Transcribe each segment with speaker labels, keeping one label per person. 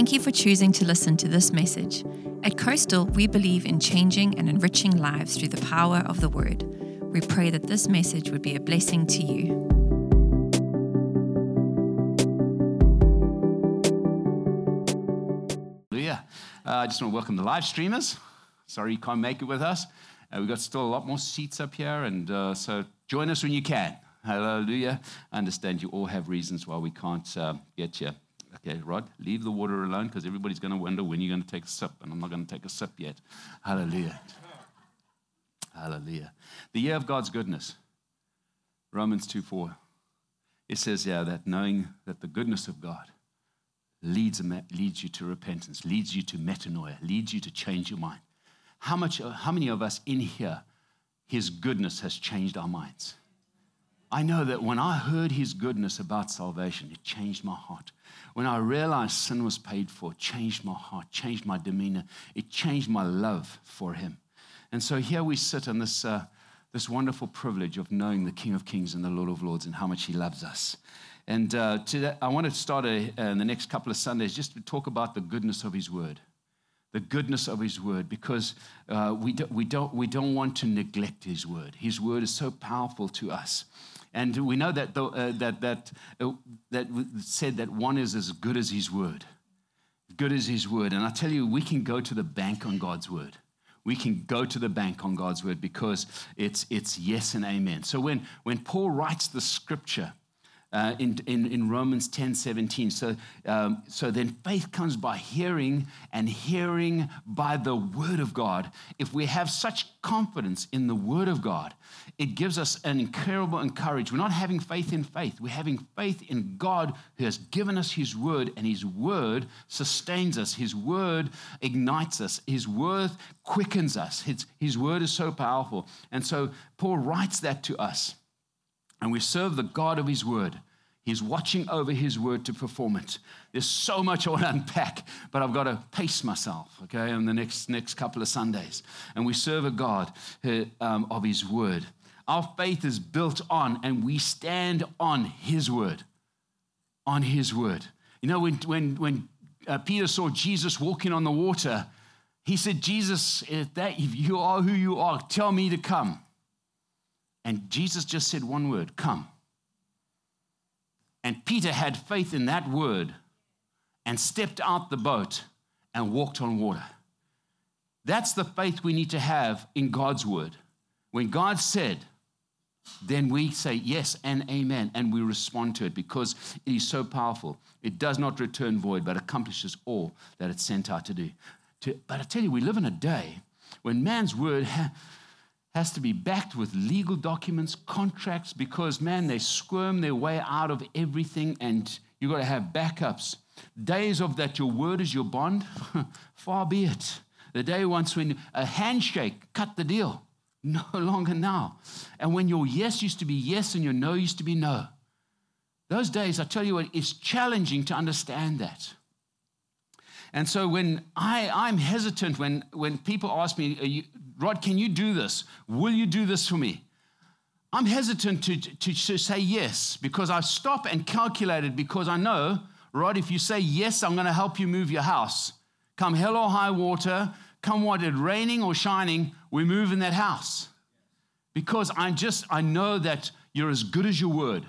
Speaker 1: Thank you for choosing to listen to this message. At Coastal, we believe in changing and enriching lives through the power of the Word. We pray that this message would be a blessing to you.
Speaker 2: Hallelujah. Uh, I just want to welcome the live streamers. Sorry you can't make it with us. Uh, we've got still a lot more seats up here, and uh, so join us when you can. Hallelujah. I understand you all have reasons why we can't uh, get you. Okay, Rod, leave the water alone because everybody's going to wonder when you're going to take a sip, and I'm not going to take a sip yet. Hallelujah. Hallelujah. The year of God's goodness. Romans 2 4. It says, yeah, that knowing that the goodness of God leads, leads you to repentance, leads you to metanoia, leads you to change your mind. How, much, how many of us in here, His goodness has changed our minds? I know that when I heard His goodness about salvation, it changed my heart. When I realized sin was paid for, it changed my heart, changed my demeanor, it changed my love for Him. And so here we sit in this, uh, this wonderful privilege of knowing the King of Kings and the Lord of Lords and how much He loves us. And uh, today, I want to start a, uh, in the next couple of Sundays just to talk about the goodness of His Word. The goodness of His Word, because uh, we, do, we, don't, we don't want to neglect His Word. His Word is so powerful to us. And we know that, the, uh, that, that, uh, that said that one is as good as His Word. Good as His Word. And I tell you, we can go to the bank on God's Word we can go to the bank on God's word because it's, it's yes and amen. So when, when Paul writes the scripture, uh, in, in, in, Romans 10 17. So, um, so then faith comes by hearing, and hearing by the word of God. If we have such confidence in the word of God, it gives us an incredible encouragement. We're not having faith in faith, we're having faith in God who has given us his word, and his word sustains us. His word ignites us, his word quickens us. His, his word is so powerful. And so Paul writes that to us. And we serve the God of His Word. He's watching over His Word to perform it. There's so much I want to unpack, but I've got to pace myself, okay, in the next, next couple of Sundays. And we serve a God uh, um, of His Word. Our faith is built on, and we stand on His Word. On His Word. You know, when, when, when uh, Peter saw Jesus walking on the water, he said, Jesus, if, that, if you are who you are, tell me to come. And Jesus just said one word come. And Peter had faith in that word and stepped out the boat and walked on water. That's the faith we need to have in God's word. When God said, then we say yes and amen, and we respond to it because it is so powerful. It does not return void, but accomplishes all that it's sent out to do. But I tell you, we live in a day when man's word ha- has to be backed with legal documents, contracts, because, man, they squirm their way out of everything and you've got to have backups. Days of that your word is your bond, far be it. The day once when a handshake cut the deal, no longer now. And when your yes used to be yes and your no used to be no. Those days, I tell you what, it's challenging to understand that. And so when I, I'm hesitant when, when people ask me, you, Rod, can you do this? Will you do this for me? I'm hesitant to, to, to say yes because I stop and calculate it because I know, Rod, if you say yes, I'm going to help you move your house. Come hell or high water, come what it raining or shining, we move in that house. Because I just, I know that you're as good as your word.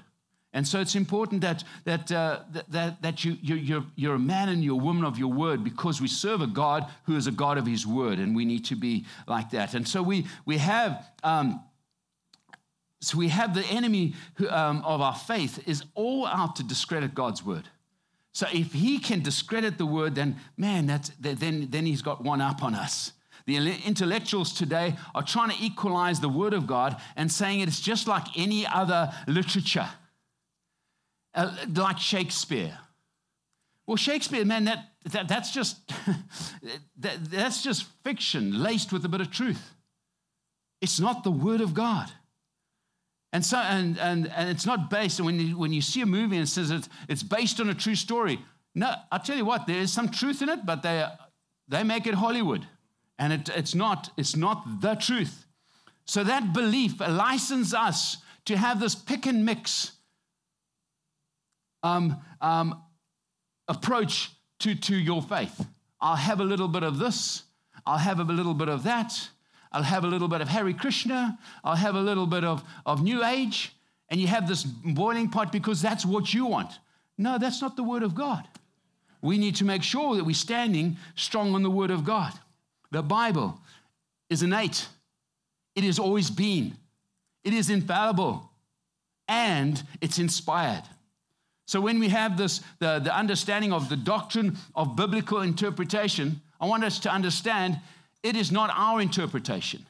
Speaker 2: And so it's important that, that, uh, that, that you, you, you're, you're a man and you're a woman of your word because we serve a God who is a God of his word, and we need to be like that. And so we, we have. Um, so we have the enemy who, um, of our faith is all out to discredit God's word. So if he can discredit the word, then man, that's, then, then he's got one up on us. The intellectuals today are trying to equalize the word of God and saying it's just like any other literature uh, like Shakespeare. Well, Shakespeare, man, that, that, that's, just, that, that's just fiction laced with a bit of truth. It's not the Word of God. And so, and, and, and it's not based, and when you, when you see a movie and it says it's, it's based on a true story, no, I'll tell you what, there's some truth in it, but they, they make it Hollywood. And it, it's, not, it's not the truth. So that belief licenses us to have this pick and mix um, um, approach to, to your faith. I'll have a little bit of this, I'll have a little bit of that, I'll have a little bit of Hare Krishna, I'll have a little bit of, of New Age, and you have this boiling pot because that's what you want. No, that's not the Word of God. We need to make sure that we're standing strong on the Word of God. The Bible is inerrant, it has always been, it is infallible, and it's inspired. So when we have this, the, the understanding of the doctrine of biblical interpretation, I want us to understand it is not our interpretation.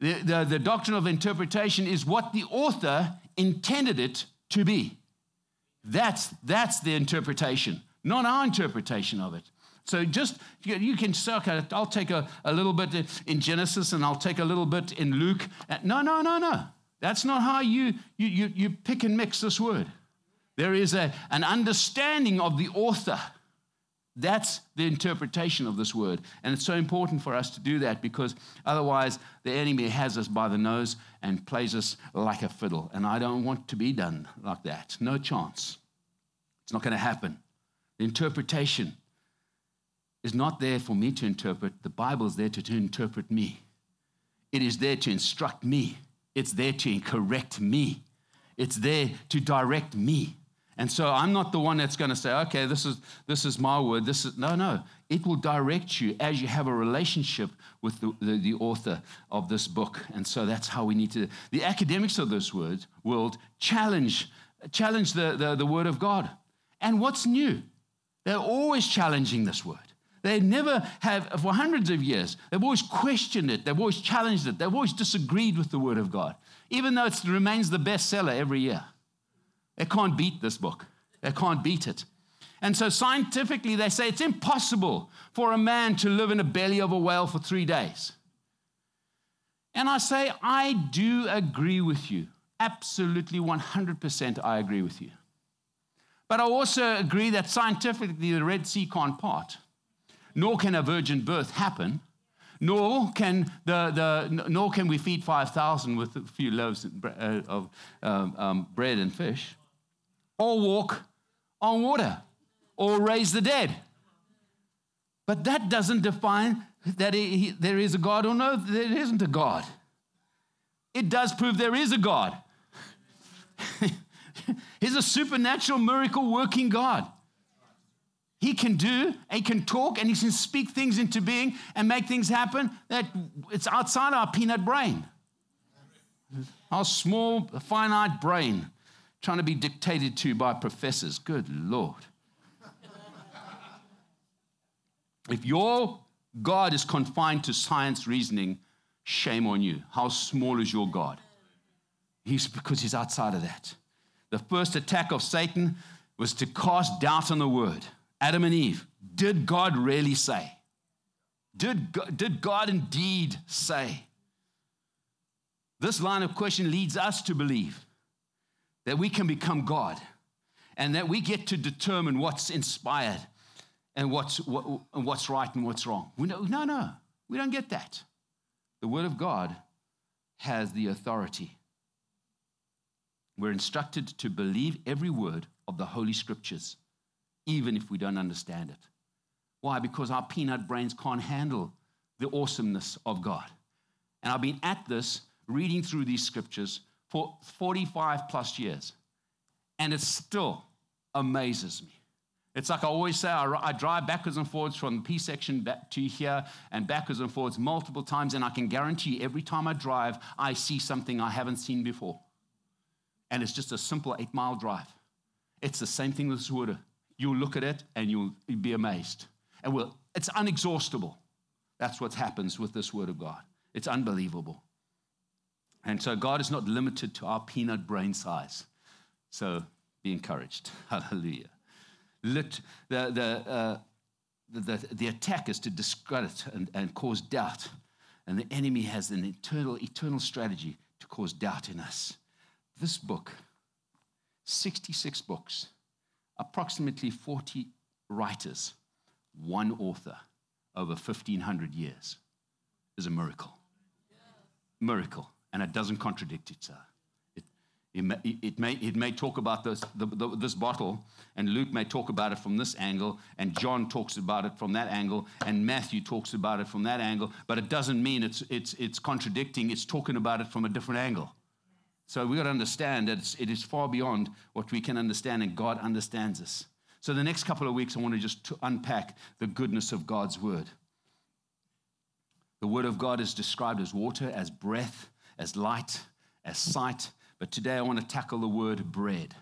Speaker 2: The, the, the doctrine of interpretation is what the author intended it to be. That's, that's the interpretation, not our interpretation of it. So just, you can suck it. I'll take a, a little bit in Genesis and I'll take a little bit in Luke. Uh, no, no, no, no. That's not how you, you, you, you pick and mix this word. There is a, an understanding of the author. That's the interpretation of this word. And it's so important for us to do that because otherwise the enemy has us by the nose and plays us like a fiddle. And I don't want to be done like that. No chance. It's not going to happen. The interpretation is not there for me to interpret. The Bible is there to, to interpret me. It is there to instruct me. It's there to correct me. It's there to direct me. And so I'm not the one that's going to say, okay, this is, this is my word. This is, no, no. It will direct you as you have a relationship with the, the, the, author of this book. And so that's how we need to, the academics of this word, world challenge, challenge the, the, the word of God. And what's new? They're always challenging this word. They never have, for hundreds of years, they've always questioned it. They've always challenged it. They've always disagreed with the Word of God, even though it remains the bestseller every year. They can't beat this book, they can't beat it. And so, scientifically, they say it's impossible for a man to live in the belly of a whale for three days. And I say, I do agree with you. Absolutely 100% I agree with you. But I also agree that scientifically the Red Sea can't part nor can a virgin birth happen, nor can, the, the, nor can we feed 5,000 with a few loaves uh, of um, um, bread and fish, or walk on water, or raise the dead. But that doesn't define that he, there is a God or no, there isn't a God. It does prove there is a God. He's a supernatural miracle working God. He can do, he can talk, and he can speak things into being and make things happen that it's outside our peanut brain. Our small, finite brain trying to be dictated to by professors. Good Lord. if your God is confined to science reasoning, shame on you. How small is your God? He's because he's outside of that. The first attack of Satan was to cast doubt on the word. Adam and Eve, did God really say? Did God, did God indeed say? This line of question leads us to believe that we can become God and that we get to determine what's inspired and what's, what, what's right and what's wrong. Know, no, no, we don't get that. The Word of God has the authority. We're instructed to believe every word of the Holy Scriptures even if we don't understand it. Why? Because our peanut brains can't handle the awesomeness of God. And I've been at this, reading through these scriptures for 45 plus years, and it still amazes me. It's like I always say, I, I drive backwards and forwards from the P section back to here and backwards and forwards multiple times, and I can guarantee every time I drive, I see something I haven't seen before. And it's just a simple eight mile drive. It's the same thing with this water. You'll look at it and you'll be amazed. And we'll, it's unexhaustible. That's what happens with this word of God. It's unbelievable. And so God is not limited to our peanut brain size. So be encouraged. Hallelujah. Lit, the, the, uh, the, the, attack is to discredit and, and cause doubt. And the enemy has an eternal, eternal strategy to cause doubt in us. This book, 66 books, approximately 40 writers, one author over 1,500 years is a miracle. Miracle. And it doesn't contradict itself. It, It may, it may, it may talk about this, the, the, this bottle, and Luke may talk about it from this angle, and John talks about it from that angle, and Matthew talks about it from that angle, but it doesn't mean it's, it's, it's contradicting, it's talking about it from a different angle. So we've got to understand that it is far beyond what we can understand, and God understands us. So the next couple of weeks, I want to just to unpack the goodness of God's word. The word of God is described as water, as breath, as light, as sight, but today I want to tackle the word bread.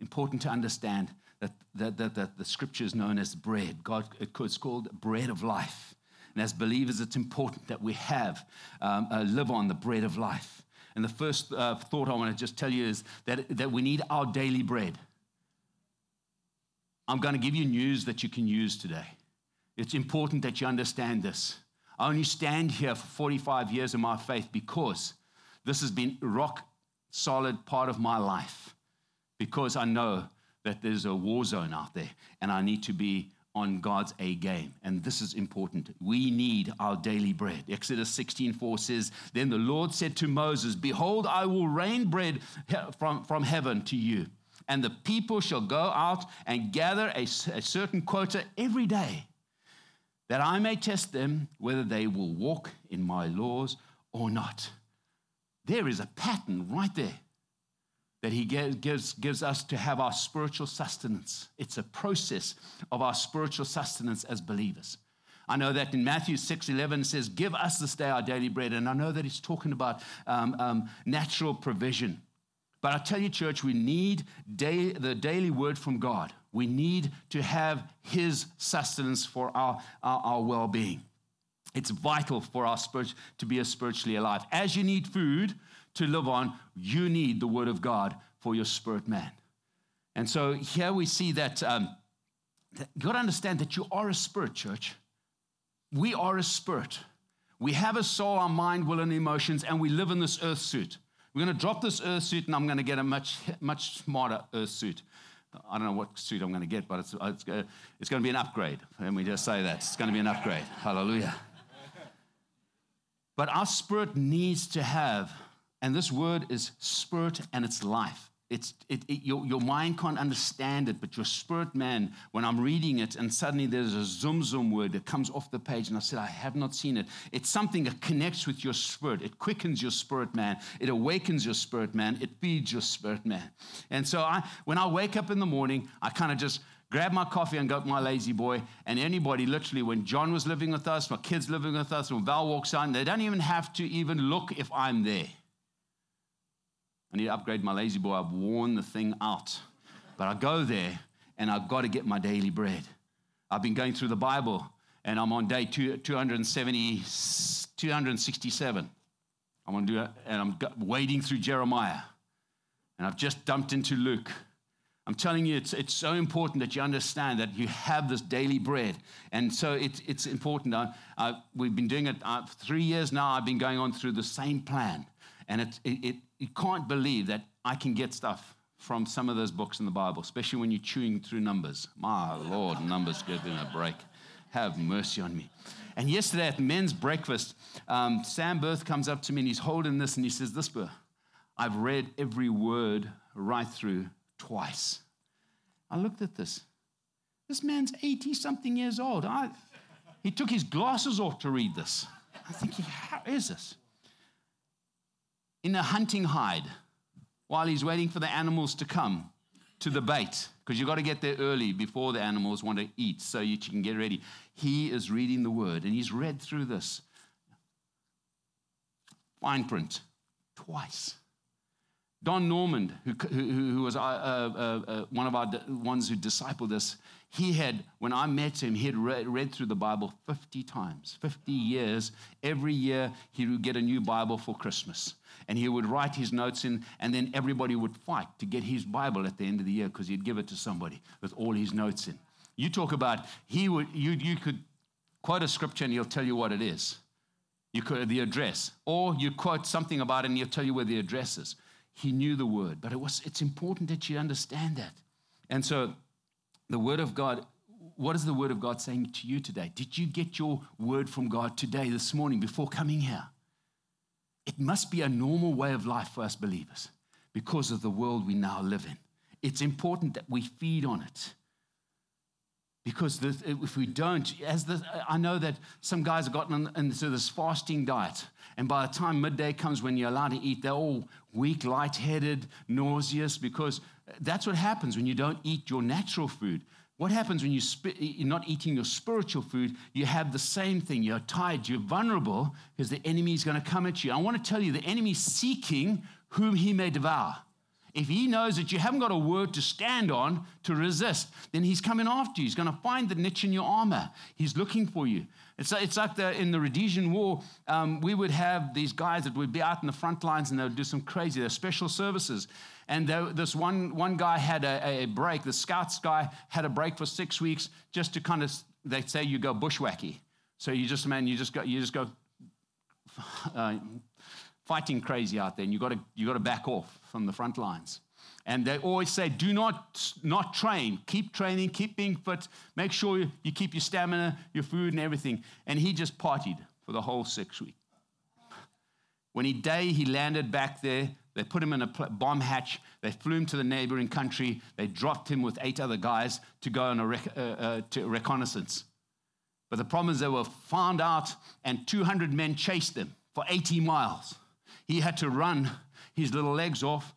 Speaker 2: Important to understand that, that, that, that the scripture is known as bread. God, it's called bread of life. And as believers, it's important that we have, um, uh, live on the bread of life. And the first uh, thought I want to just tell you is that, that we need our daily bread. I'm going to give you news that you can use today. It's important that you understand this. I only stand here for 45 years of my faith because this has been rock solid part of my life because I know that there's a war zone out there and I need to be on God's A game. And this is important. We need our daily bread. Exodus 16:4 says, Then the Lord said to Moses, Behold, I will rain bread from, from heaven to you, and the people shall go out and gather a, a certain quota every day, that I may test them whether they will walk in my laws or not. There is a pattern right there that he gives, gives us to have our spiritual sustenance. It's a process of our spiritual sustenance as believers. I know that in Matthew 6 11 says, Give us this day our daily bread. And I know that he's talking about um, um, natural provision. But I tell you, church, we need day, the daily word from God. We need to have his sustenance for our, our, our well being. It's vital for our spirit to be spiritually alive. As you need food to live on, you need the Word of God for your spirit man. And so here we see that, um, that you got to understand that you are a spirit, church. We are a spirit. We have a soul, our mind, will, and emotions, and we live in this earth suit. We're going to drop this earth suit, and I'm going to get a much, much smarter earth suit. I don't know what suit I'm going to get, but it's, it's, uh, it's going to be an upgrade. Let me just say that. It's going to be an upgrade. Hallelujah. But our spirit needs to have, and this word is spirit and it's life. It's, it, it, your, your mind can't understand it, but your spirit man, when I'm reading it and suddenly there's a zoom zoom word that comes off the page, and I said, I have not seen it. It's something that connects with your spirit. It quickens your spirit man. It awakens your spirit man. It feeds your spirit man. And so I, when I wake up in the morning, I kind of just grab my coffee and go my lazy boy. And anybody, literally, when John was living with us, my kids living with us, when Val walks on, they don't even have to even look if I'm there. I need to upgrade my lazy boy. I've worn the thing out. But I go there and I've got to get my daily bread. I've been going through the Bible and I'm on day 270, 267. I'm going to do it, and I'm wading through Jeremiah. And I've just dumped into Luke. I'm telling you, it's, it's so important that you understand that you have this daily bread. And so it, it's important. I, I, we've been doing it uh, three years now. I've been going on through the same plan. And it, it, you can't believe that I can get stuff from some of those books in the Bible, especially when you're chewing through numbers. My Lord, numbers give me a break. Have mercy on me. And yesterday at men's breakfast, um, Sam Berth comes up to me and he's holding this and he says, This, book, I've read every word right through twice. I looked at this. This man's 80 something years old. I, he took his glasses off to read this. I'm thinking, how is this? In a hunting hide, while he's waiting for the animals to come to the bait, because you've got to get there early before the animals want to eat so you can get ready. He is reading the word and he's read through this fine print twice. Don Normand, who, who, who was uh, uh, uh, one of our ones who discipled us, he had, when I met him, he had read, read, through the Bible 50 times, 50 years. Every year, he would get a new Bible for Christmas. And he would write his notes in, and then everybody would fight to get his Bible at the end of the year because he'd give it to somebody with all his notes in. You talk about, he would, you, you could quote a scripture and he'll tell you what it is. You could, the address. Or you quote something about it and he'll tell you where the address is. He knew the word, but it was, it's important that you understand that. And so, the word of God, what is the word of God saying to you today? Did you get your word from God today, this morning, before coming here? It must be a normal way of life for us believers because of the world we now live in. It's important that we feed on it. Because if we don't, as the, I know that some guys have gotten into this fasting diet, and by the time midday comes when you're allowed to eat, they're all weak, lightheaded, nauseous, because that's what happens when you don't eat your natural food. What happens when you you're not eating your spiritual food? You have the same thing. You're tired, you're vulnerable because the enemy is going to come at you. I want to tell you the enemy's seeking whom he may devour. If he knows that you haven't got a word to stand on to resist, then he's coming after you. He's going to find the niche in your armor. He's looking for you. It's, it's like the, in the Rhodesian War, um, we would have these guys that would be out in the front lines and they would do some crazy, they're special services. And there, this one, one guy had a, a break, the scouts guy had a break for six weeks just to kind of, they say you go bushwhacky. So you just, man, you just go, you just go uh, fighting crazy out there, and you got to you got to back off from the front lines. And they always say, do not not train. Keep training, keep being fit. Make sure you, keep your stamina, your food, and everything. And he just partied for the whole six weeks. When he day he landed back there, they put him in a bomb hatch. They flew him to the neighboring country. They dropped him with eight other guys to go on a rec- uh, uh, to reconnaissance. But the problem is they were found out, and 200 men chased them for 80 miles. He had to run his little legs off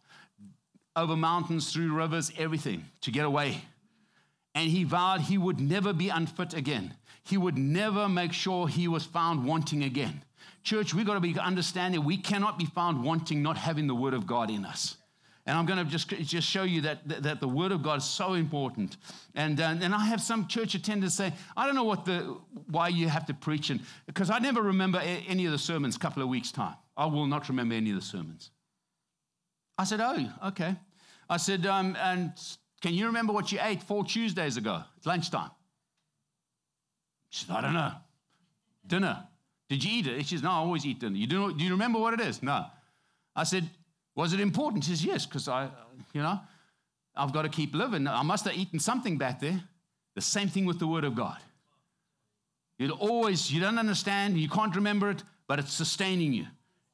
Speaker 2: over mountains, through rivers, everything to get away. And he vowed he would never be unfit again. He would never make sure he was found wanting again. Church, we've got to be understanding we cannot be found wanting not having the word of God in us. And I'm going to just, just show you that, that the Word of God is so important. And, uh, and I have some church attenders say, I don't know what the, why you have to preach, and, because I never remember any of the sermons a couple of weeks' time. I will not remember any of the sermons. I said, Oh, okay. I said, um, And can you remember what you ate four Tuesdays ago? It's lunchtime. She said, I don't know. Dinner. Did you eat it? She says, No, I always eat dinner. You do, do you remember what it is? No. I said, Was it important? She says, Yes, because I, you know, I've got to keep living. I must have eaten something back there. The same thing with the Word of God. It always, you don't understand, you can't remember it, but it's sustaining you.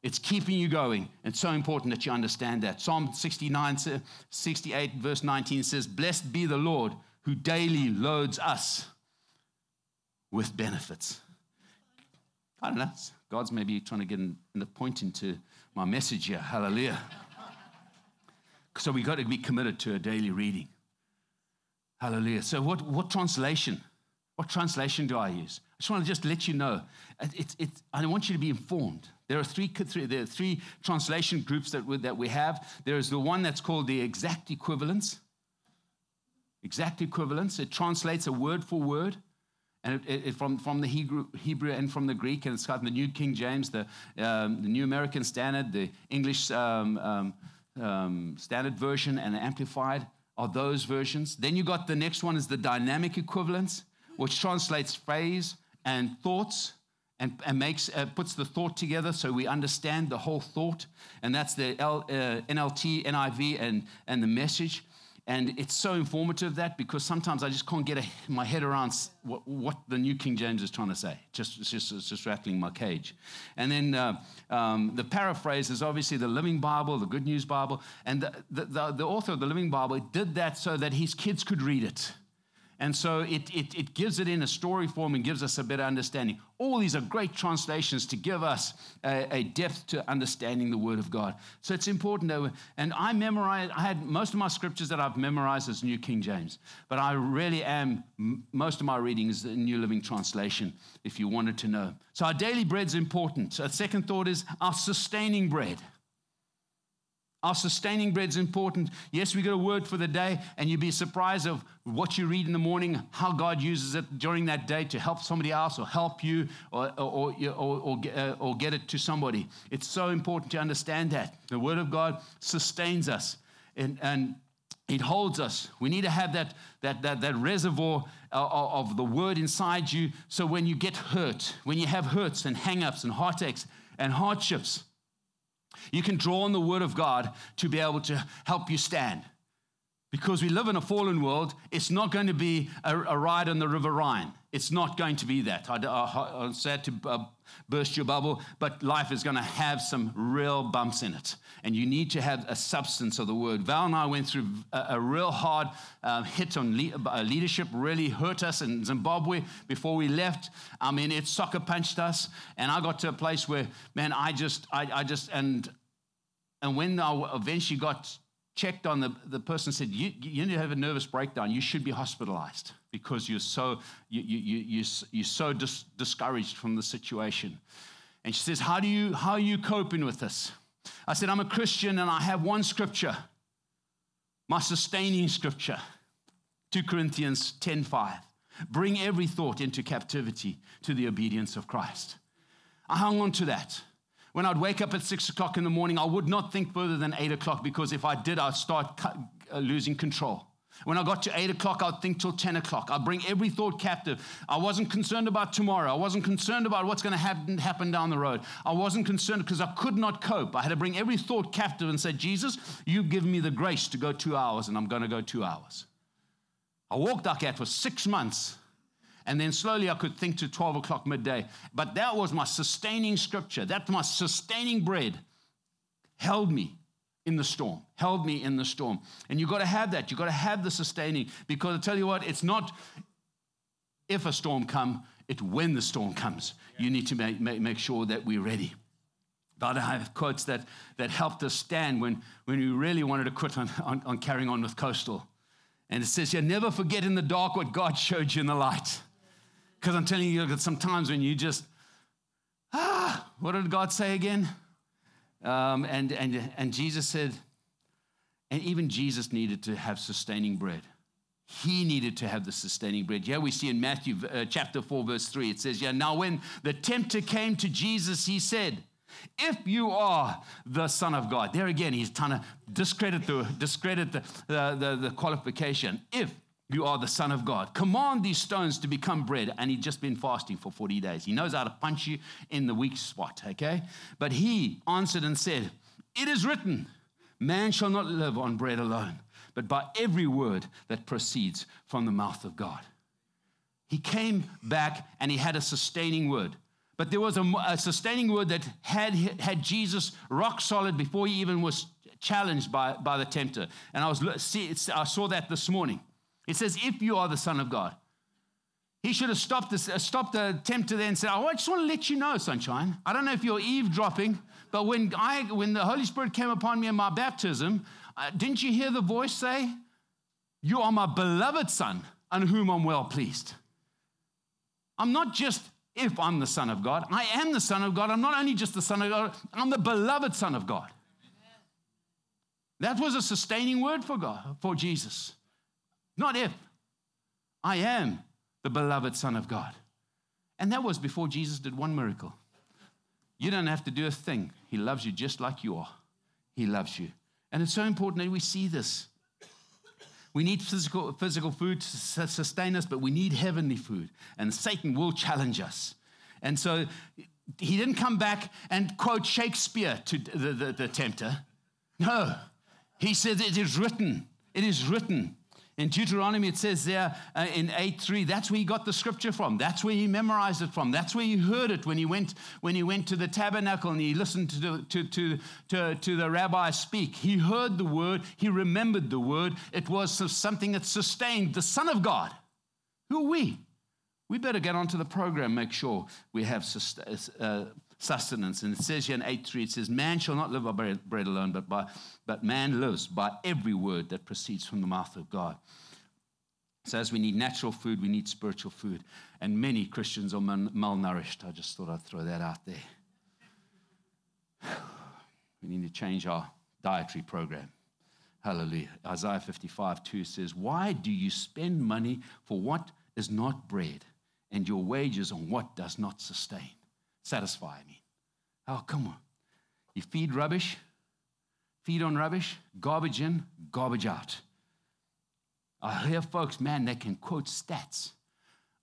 Speaker 2: It's keeping you going. It's so important that you understand that. Psalm 69, 68, verse 19 says, Blessed be the Lord who daily loads us with benefits. I don't know. God's maybe trying to get in, the point into my message here. Hallelujah. so we've got to be committed to a daily reading. Hallelujah. So, what, what translation? What translation do I use? I just want to just let you know. It, it, I want you to be informed. There are three, there are three translation groups that we, that we have. There is the one that's called the exact equivalence. Exact equivalence. It translates a word for word. And it, it, from, from the Hebrew, Hebrew and from the Greek, and it's got the New King James, the, um, the New American Standard, the English um, um, um Standard Version, and the Amplified are those versions. Then you got the next one is the dynamic equivalence, which translates phrase and thoughts and, and makes, uh, puts the thought together so we understand the whole thought. And that's the L, uh, NLT, NIV, and, and the message. And it's so informative that because sometimes I just can't get a, my head around what, what, the New King James is trying to say. Just, it's, just, it's just rattling my cage. And then uh, um, the paraphrase is obviously the Living Bible, the Good News Bible. And the, the, the, the author of the Living Bible did that so that his kids could read it. And so it, it, it, gives it in a story form and gives us a better understanding. All these are great translations to give us a, a depth to understanding the Word of God. So it's important. That and I memorized, I had most of my scriptures that I've memorized as New King James, but I really am, most of my reading is the New Living Translation, if you wanted to know. So our daily bread's important. So second thought is our sustaining bread. Our sustaining bread is important. Yes, we got a word for the day, and you'd be surprised of what you read in the morning, how God uses it during that day to help somebody else or help you or, or, or, or, uh, or get it to somebody. It's so important to understand that. The Word of God sustains us and, and it holds us. We need to have that, that, that, that reservoir of, of the Word inside you so when you get hurt, when you have hurts and hang ups and heartaches and hardships, you can draw on the Word of God to be able to help you stand. because we live in a fallen world, it's not going to be a, a ride on the River Rhine. It's not going to be that. I, I, I'm sad to uh, burst your bubble, but life is going to have some real bumps in it. And you need to have a substance of the word. Val and I went through a, a real hard uh, hit on le- uh, leadership, really hurt us in Zimbabwe before we left. I mean, it sucker punched us. And I got to a place where, man, I just, I, I just, and, and when I eventually got checked on the, the person said, you, you need to have a nervous breakdown. You should be hospitalized because you're so, you, you, you, you're so dis- discouraged from the situation. And she says, how, do you, how are you coping with this? I said, I'm a Christian and I have one scripture, my sustaining scripture, 2 Corinthians 10.5. Bring every thought into captivity to the obedience of Christ. I hung on to that. When I'd wake up at six o'clock in the morning, I would not think further than eight o'clock because if I did, I'd start uh, losing control. When I got to eight o'clock, I'd think till 10 o'clock. I'd bring every thought captive. I wasn't concerned about tomorrow. I wasn't concerned about what's going to happen, happen down the road. I wasn't concerned because I could not cope. I had to bring every thought captive and say, Jesus, you give me the grace to go two hours, and I'm going to go two hours. I walked like that for six months and then slowly I could think to 12 o'clock midday. But that was my sustaining scripture. That's my sustaining bread. Held me in the storm, held me in the storm. And you've got to have that. You've got to have the sustaining because I tell you what, it's not if a storm come, it's when the storm comes. You need to make, make, make sure that we're ready. But I have quotes that, that helped us stand when, when we really wanted to quit on, on, on carrying on with coastal. And it says here, never forget in the dark what God showed you in the light. Because I'm telling you that sometimes when you just, ah, what did God say again? Um, and, and, and Jesus said, and even Jesus needed to have sustaining bread. He needed to have the sustaining bread. Yeah, we see in Matthew uh, chapter 4, verse 3, it says, Yeah, now when the tempter came to Jesus, he said, if you are the Son of God, there again, he's trying to discredit the, discredit the, the, the, the qualification. If you are the Son of God. Command these stones to become bread. And he'd just been fasting for 40 days. He knows how to punch you in the weak spot, okay? But he answered and said, It is written, man shall not live on bread alone, but by every word that proceeds from the mouth of God. He came back and he had a sustaining word. But there was a, a sustaining word that had, had Jesus rock solid before he even was challenged by, by the tempter. And I, was, I saw that this morning. It says, if you are the Son of God. He should have stopped, uh, stopped the tempter there and said, oh, I just want to let you know, sunshine. I don't know if you're eavesdropping, but when, I, when the Holy Spirit came upon me in my baptism, uh, didn't you hear the voice say, You are my beloved Son, on whom I'm well pleased? I'm not just if I'm the Son of God, I am the Son of God. I'm not only just the Son of God, I'm the beloved Son of God. That was a sustaining word for God, for Jesus. Not if. I am the beloved Son of God. And that was before Jesus did one miracle. You don't have to do a thing. He loves you just like you are. He loves you. And it's so important that we see this. We need physical, physical food to sustain us, but we need heavenly food. And Satan will challenge us. And so he didn't come back and quote Shakespeare to the, the, the tempter. No. He said, It is written. It is written. In Deuteronomy, it says there uh, in 8 3, that's where he got the scripture from. That's where he memorized it from. That's where he heard it when he went, when he went to the tabernacle and he listened to the, to, to, to, to the rabbi speak. He heard the word, he remembered the word. It was something that sustained the Son of God. Who are we? We better get onto the program, make sure we have uh, sustenance. And it says here in 8 3, it says, Man shall not live by bread alone, but, by, but man lives by every word that proceeds from the mouth of God. So, as we need natural food, we need spiritual food. And many Christians are malnourished. I just thought I'd throw that out there. We need to change our dietary program. Hallelujah. Isaiah 55 2 says, Why do you spend money for what is not bread, and your wages on what does not sustain? Satisfy me. Oh, come on. You feed rubbish, feed on rubbish, garbage in, garbage out. I hear folks, man, they can quote stats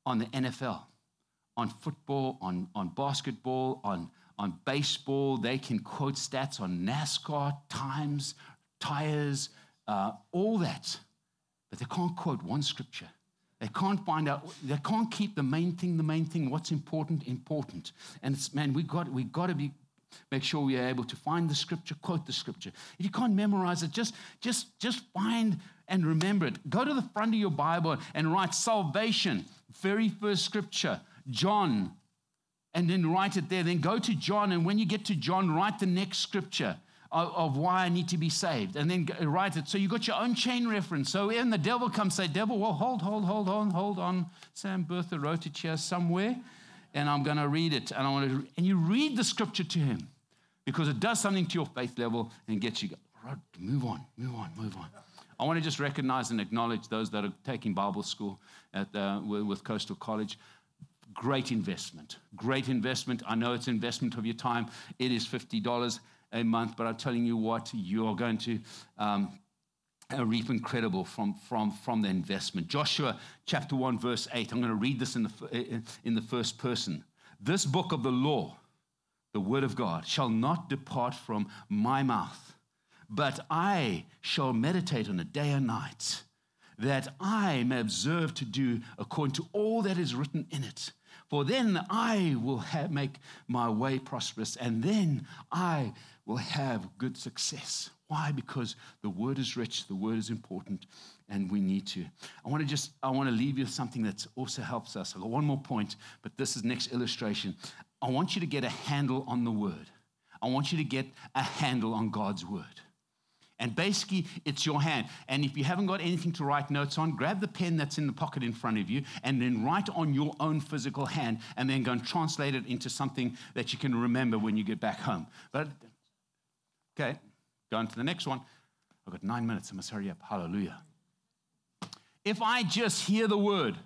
Speaker 2: on the NFL, on football, on, on basketball, on, on baseball. They can quote stats on NASCAR, times, tires, uh, all that. but they can't quote one scripture. They can't find out, they can't keep the main thing, the main thing, what's important, important. And it's, man, we got, we got to be, make sure we are able to find the scripture, quote the scripture. If you can't memorize it, just, just, just find and remember it. Go to the front of your Bible and write salvation, very first scripture, John, and then write it there. Then go to John, and when you get to John, write the next scripture of, of why I need to be saved. And then write it. So you got your own chain reference. So when the devil comes, say, Devil, well, hold, hold, hold on, hold on. Sam Bertha wrote it here somewhere, and I'm going to read it. And I want to, and you read the scripture to him because it does something to your faith level and gets you, right, move on, move on, move on. I want to just recognize and acknowledge those that are taking Bible school at, uh, with Coastal College great investment. Great investment. I know it's investment of your time. It is $50 a month, but I'm telling you what, you are going to um, uh, reap incredible from, from, from the investment. Joshua chapter 1, verse 8. I'm going to read this in the, uh, uh, in the first person. This book of the law, the word of God, shall not depart from my mouth, but I shall meditate on it day and night, that I may observe to do according to all that is written in it. For then I will have, make my way prosperous, and then I will have good success. Why? Because the word is rich, the word is important, and we need to. I want to just, I want to leave you with something that also helps us. I've got one more point, but this is next illustration. I want you to get a handle on the word. I want you to get a handle on God's word. And basically, it's your hand. And if you haven't got anything to write notes on, grab the pen that's in the pocket in front of you and then write on your own physical hand and then go and translate it into something that you can remember when you get back home. But, okay, go on to the next one. I've got nine minutes. I must hurry up. Hallelujah. If I just hear the word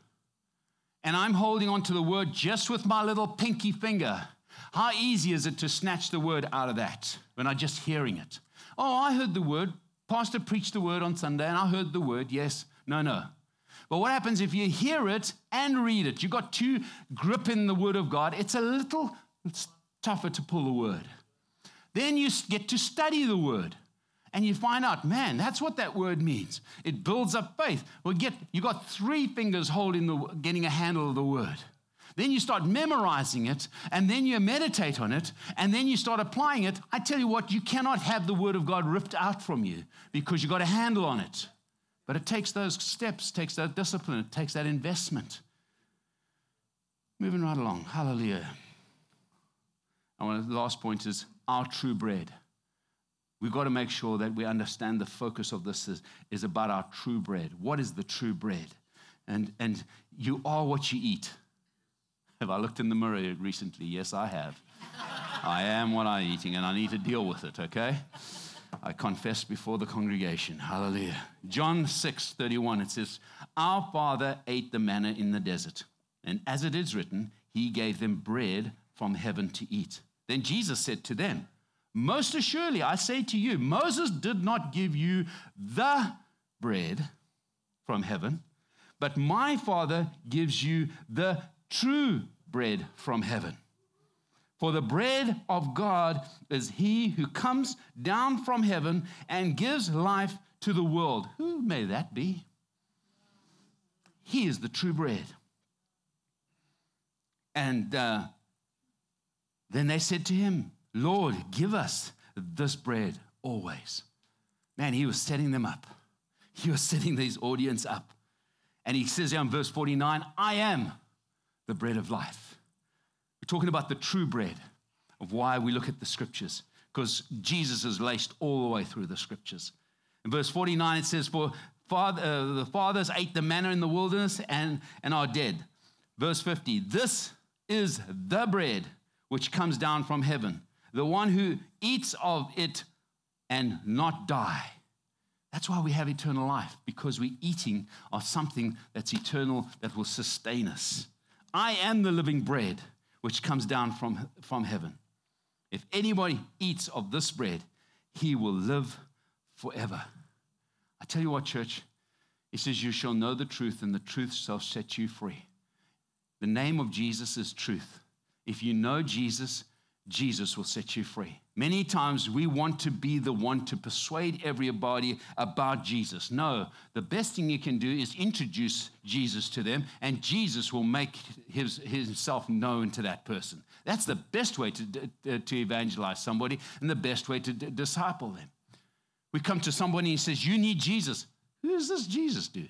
Speaker 2: and I'm holding on to the word just with my little pinky finger, how easy is it to snatch the word out of that when I'm just hearing it? Oh, I heard the word. Pastor preached the word on Sunday and I heard the word. Yes, no, no. But what happens if you hear it and read it? You've got two grip in the word of God. It's a little it's tougher to pull the word. Then you get to study the word and you find out, man, that's what that word means. It builds up faith. Well, get you got three fingers holding the getting a handle of the word. Then you start memorizing it, and then you meditate on it, and then you start applying it. I tell you what, you cannot have the Word of God ripped out from you because you've got a handle on it. But it takes those steps, takes that discipline, it takes that investment. Moving right along. Hallelujah. And one of the last point is our true bread. We've got to make sure that we understand the focus of this is, is about our true bread. What is the true bread? And, and you are what you eat. Have I looked in the mirror recently? Yes, I have. I am what I'm eating, and I need to deal with it, okay? I confess before the congregation. Hallelujah. John 6 31, it says, Our father ate the manna in the desert, and as it is written, he gave them bread from heaven to eat. Then Jesus said to them, Most assuredly, I say to you, Moses did not give you the bread from heaven, but my Father gives you the true bread from heaven. For the bread of God is he who comes down from heaven and gives life to the world. Who may that be? He is the true bread. And uh, then they said to him, Lord, give us this bread always. Man, he was setting them up. He was setting these audience up. And he says in verse 49, I am the bread of life. We're talking about the true bread of why we look at the scriptures, because Jesus is laced all the way through the scriptures. In verse 49, it says, For father, uh, the fathers ate the manna in the wilderness and, and are dead. Verse 50, This is the bread which comes down from heaven, the one who eats of it and not die. That's why we have eternal life, because we're eating of something that's eternal that will sustain us. I am the living bread which comes down from, from heaven. If anybody eats of this bread, he will live forever. I tell you what, church, it says, You shall know the truth, and the truth shall set you free. The name of Jesus is truth. If you know Jesus, Jesus will set you free. Many times we want to be the one to persuade everybody about Jesus. No, the best thing you can do is introduce Jesus to them, and Jesus will make his, himself known to that person. That's the best way to, to evangelize somebody and the best way to d- disciple them. We come to somebody and says, You need Jesus. Who is this Jesus dude?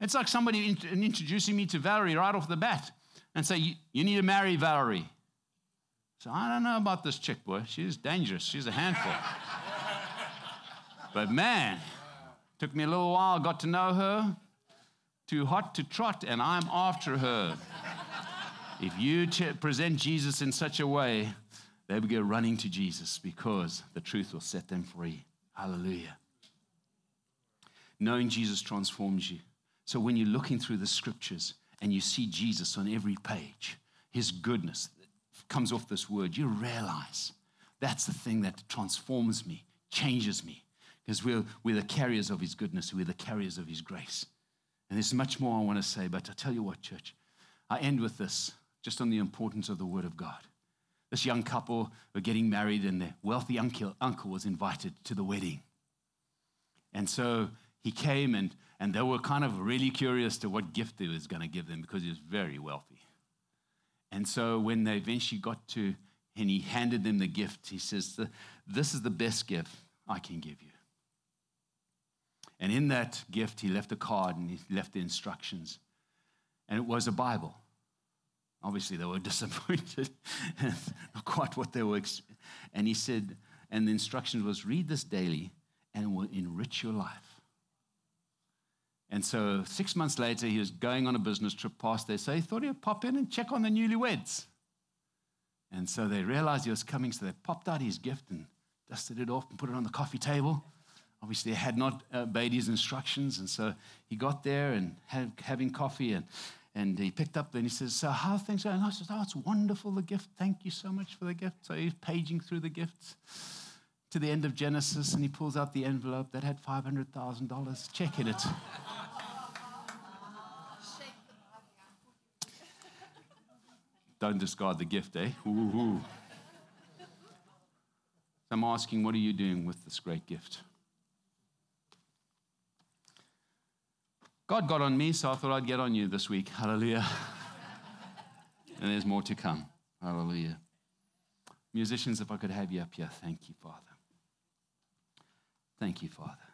Speaker 2: It's like somebody introducing me to Valerie right off the bat and say, You need to marry Valerie. So I don't know about this chick, boy. She's dangerous. She's a handful. but man, took me a little while, got to know her. Too hot to trot, and I'm after her. if you present Jesus in such a way, they will go running to Jesus because the truth will set them free. Hallelujah. Knowing Jesus transforms you. So when you're looking through the scriptures and you see Jesus on every page, his goodness, comes off this word, you realize that's the thing that transforms me, changes me, because we're, we're the carriers of His goodness, we're the carriers of His grace. And there's much more I want to say, but I tell you what, church, I end with this just on the importance of the Word of God. This young couple were getting married, and their wealthy uncle, uncle was invited to the wedding. And so he came, and, and they were kind of really curious to what gift he was going to give them because he was very wealthy. And so when they eventually got to, and he handed them the gift, he says, This is the best gift I can give you. And in that gift, he left a card and he left the instructions. And it was a Bible. Obviously, they were disappointed, not quite what they were. And he said, and the instructions was read this daily and it will enrich your life. And so six months later, he was going on a business trip past there. So he thought he'd pop in and check on the newlyweds. And so they realized he was coming. So they popped out his gift and dusted it off and put it on the coffee table. Obviously, they had not uh, obeyed his instructions. And so he got there and had, having coffee. And, and he picked up and he says, So, how are things going? And I said, Oh, it's wonderful, the gift. Thank you so much for the gift. So he's paging through the gifts to the end of Genesis and he pulls out the envelope that had $500,000. Check in it. Don't discard the gift, eh? Ooh. So I'm asking, what are you doing with this great gift? God got on me, so I thought I'd get on you this week. Hallelujah. and there's more to come. Hallelujah. Musicians, if I could have you up here, thank you, Father. Thank you, Father.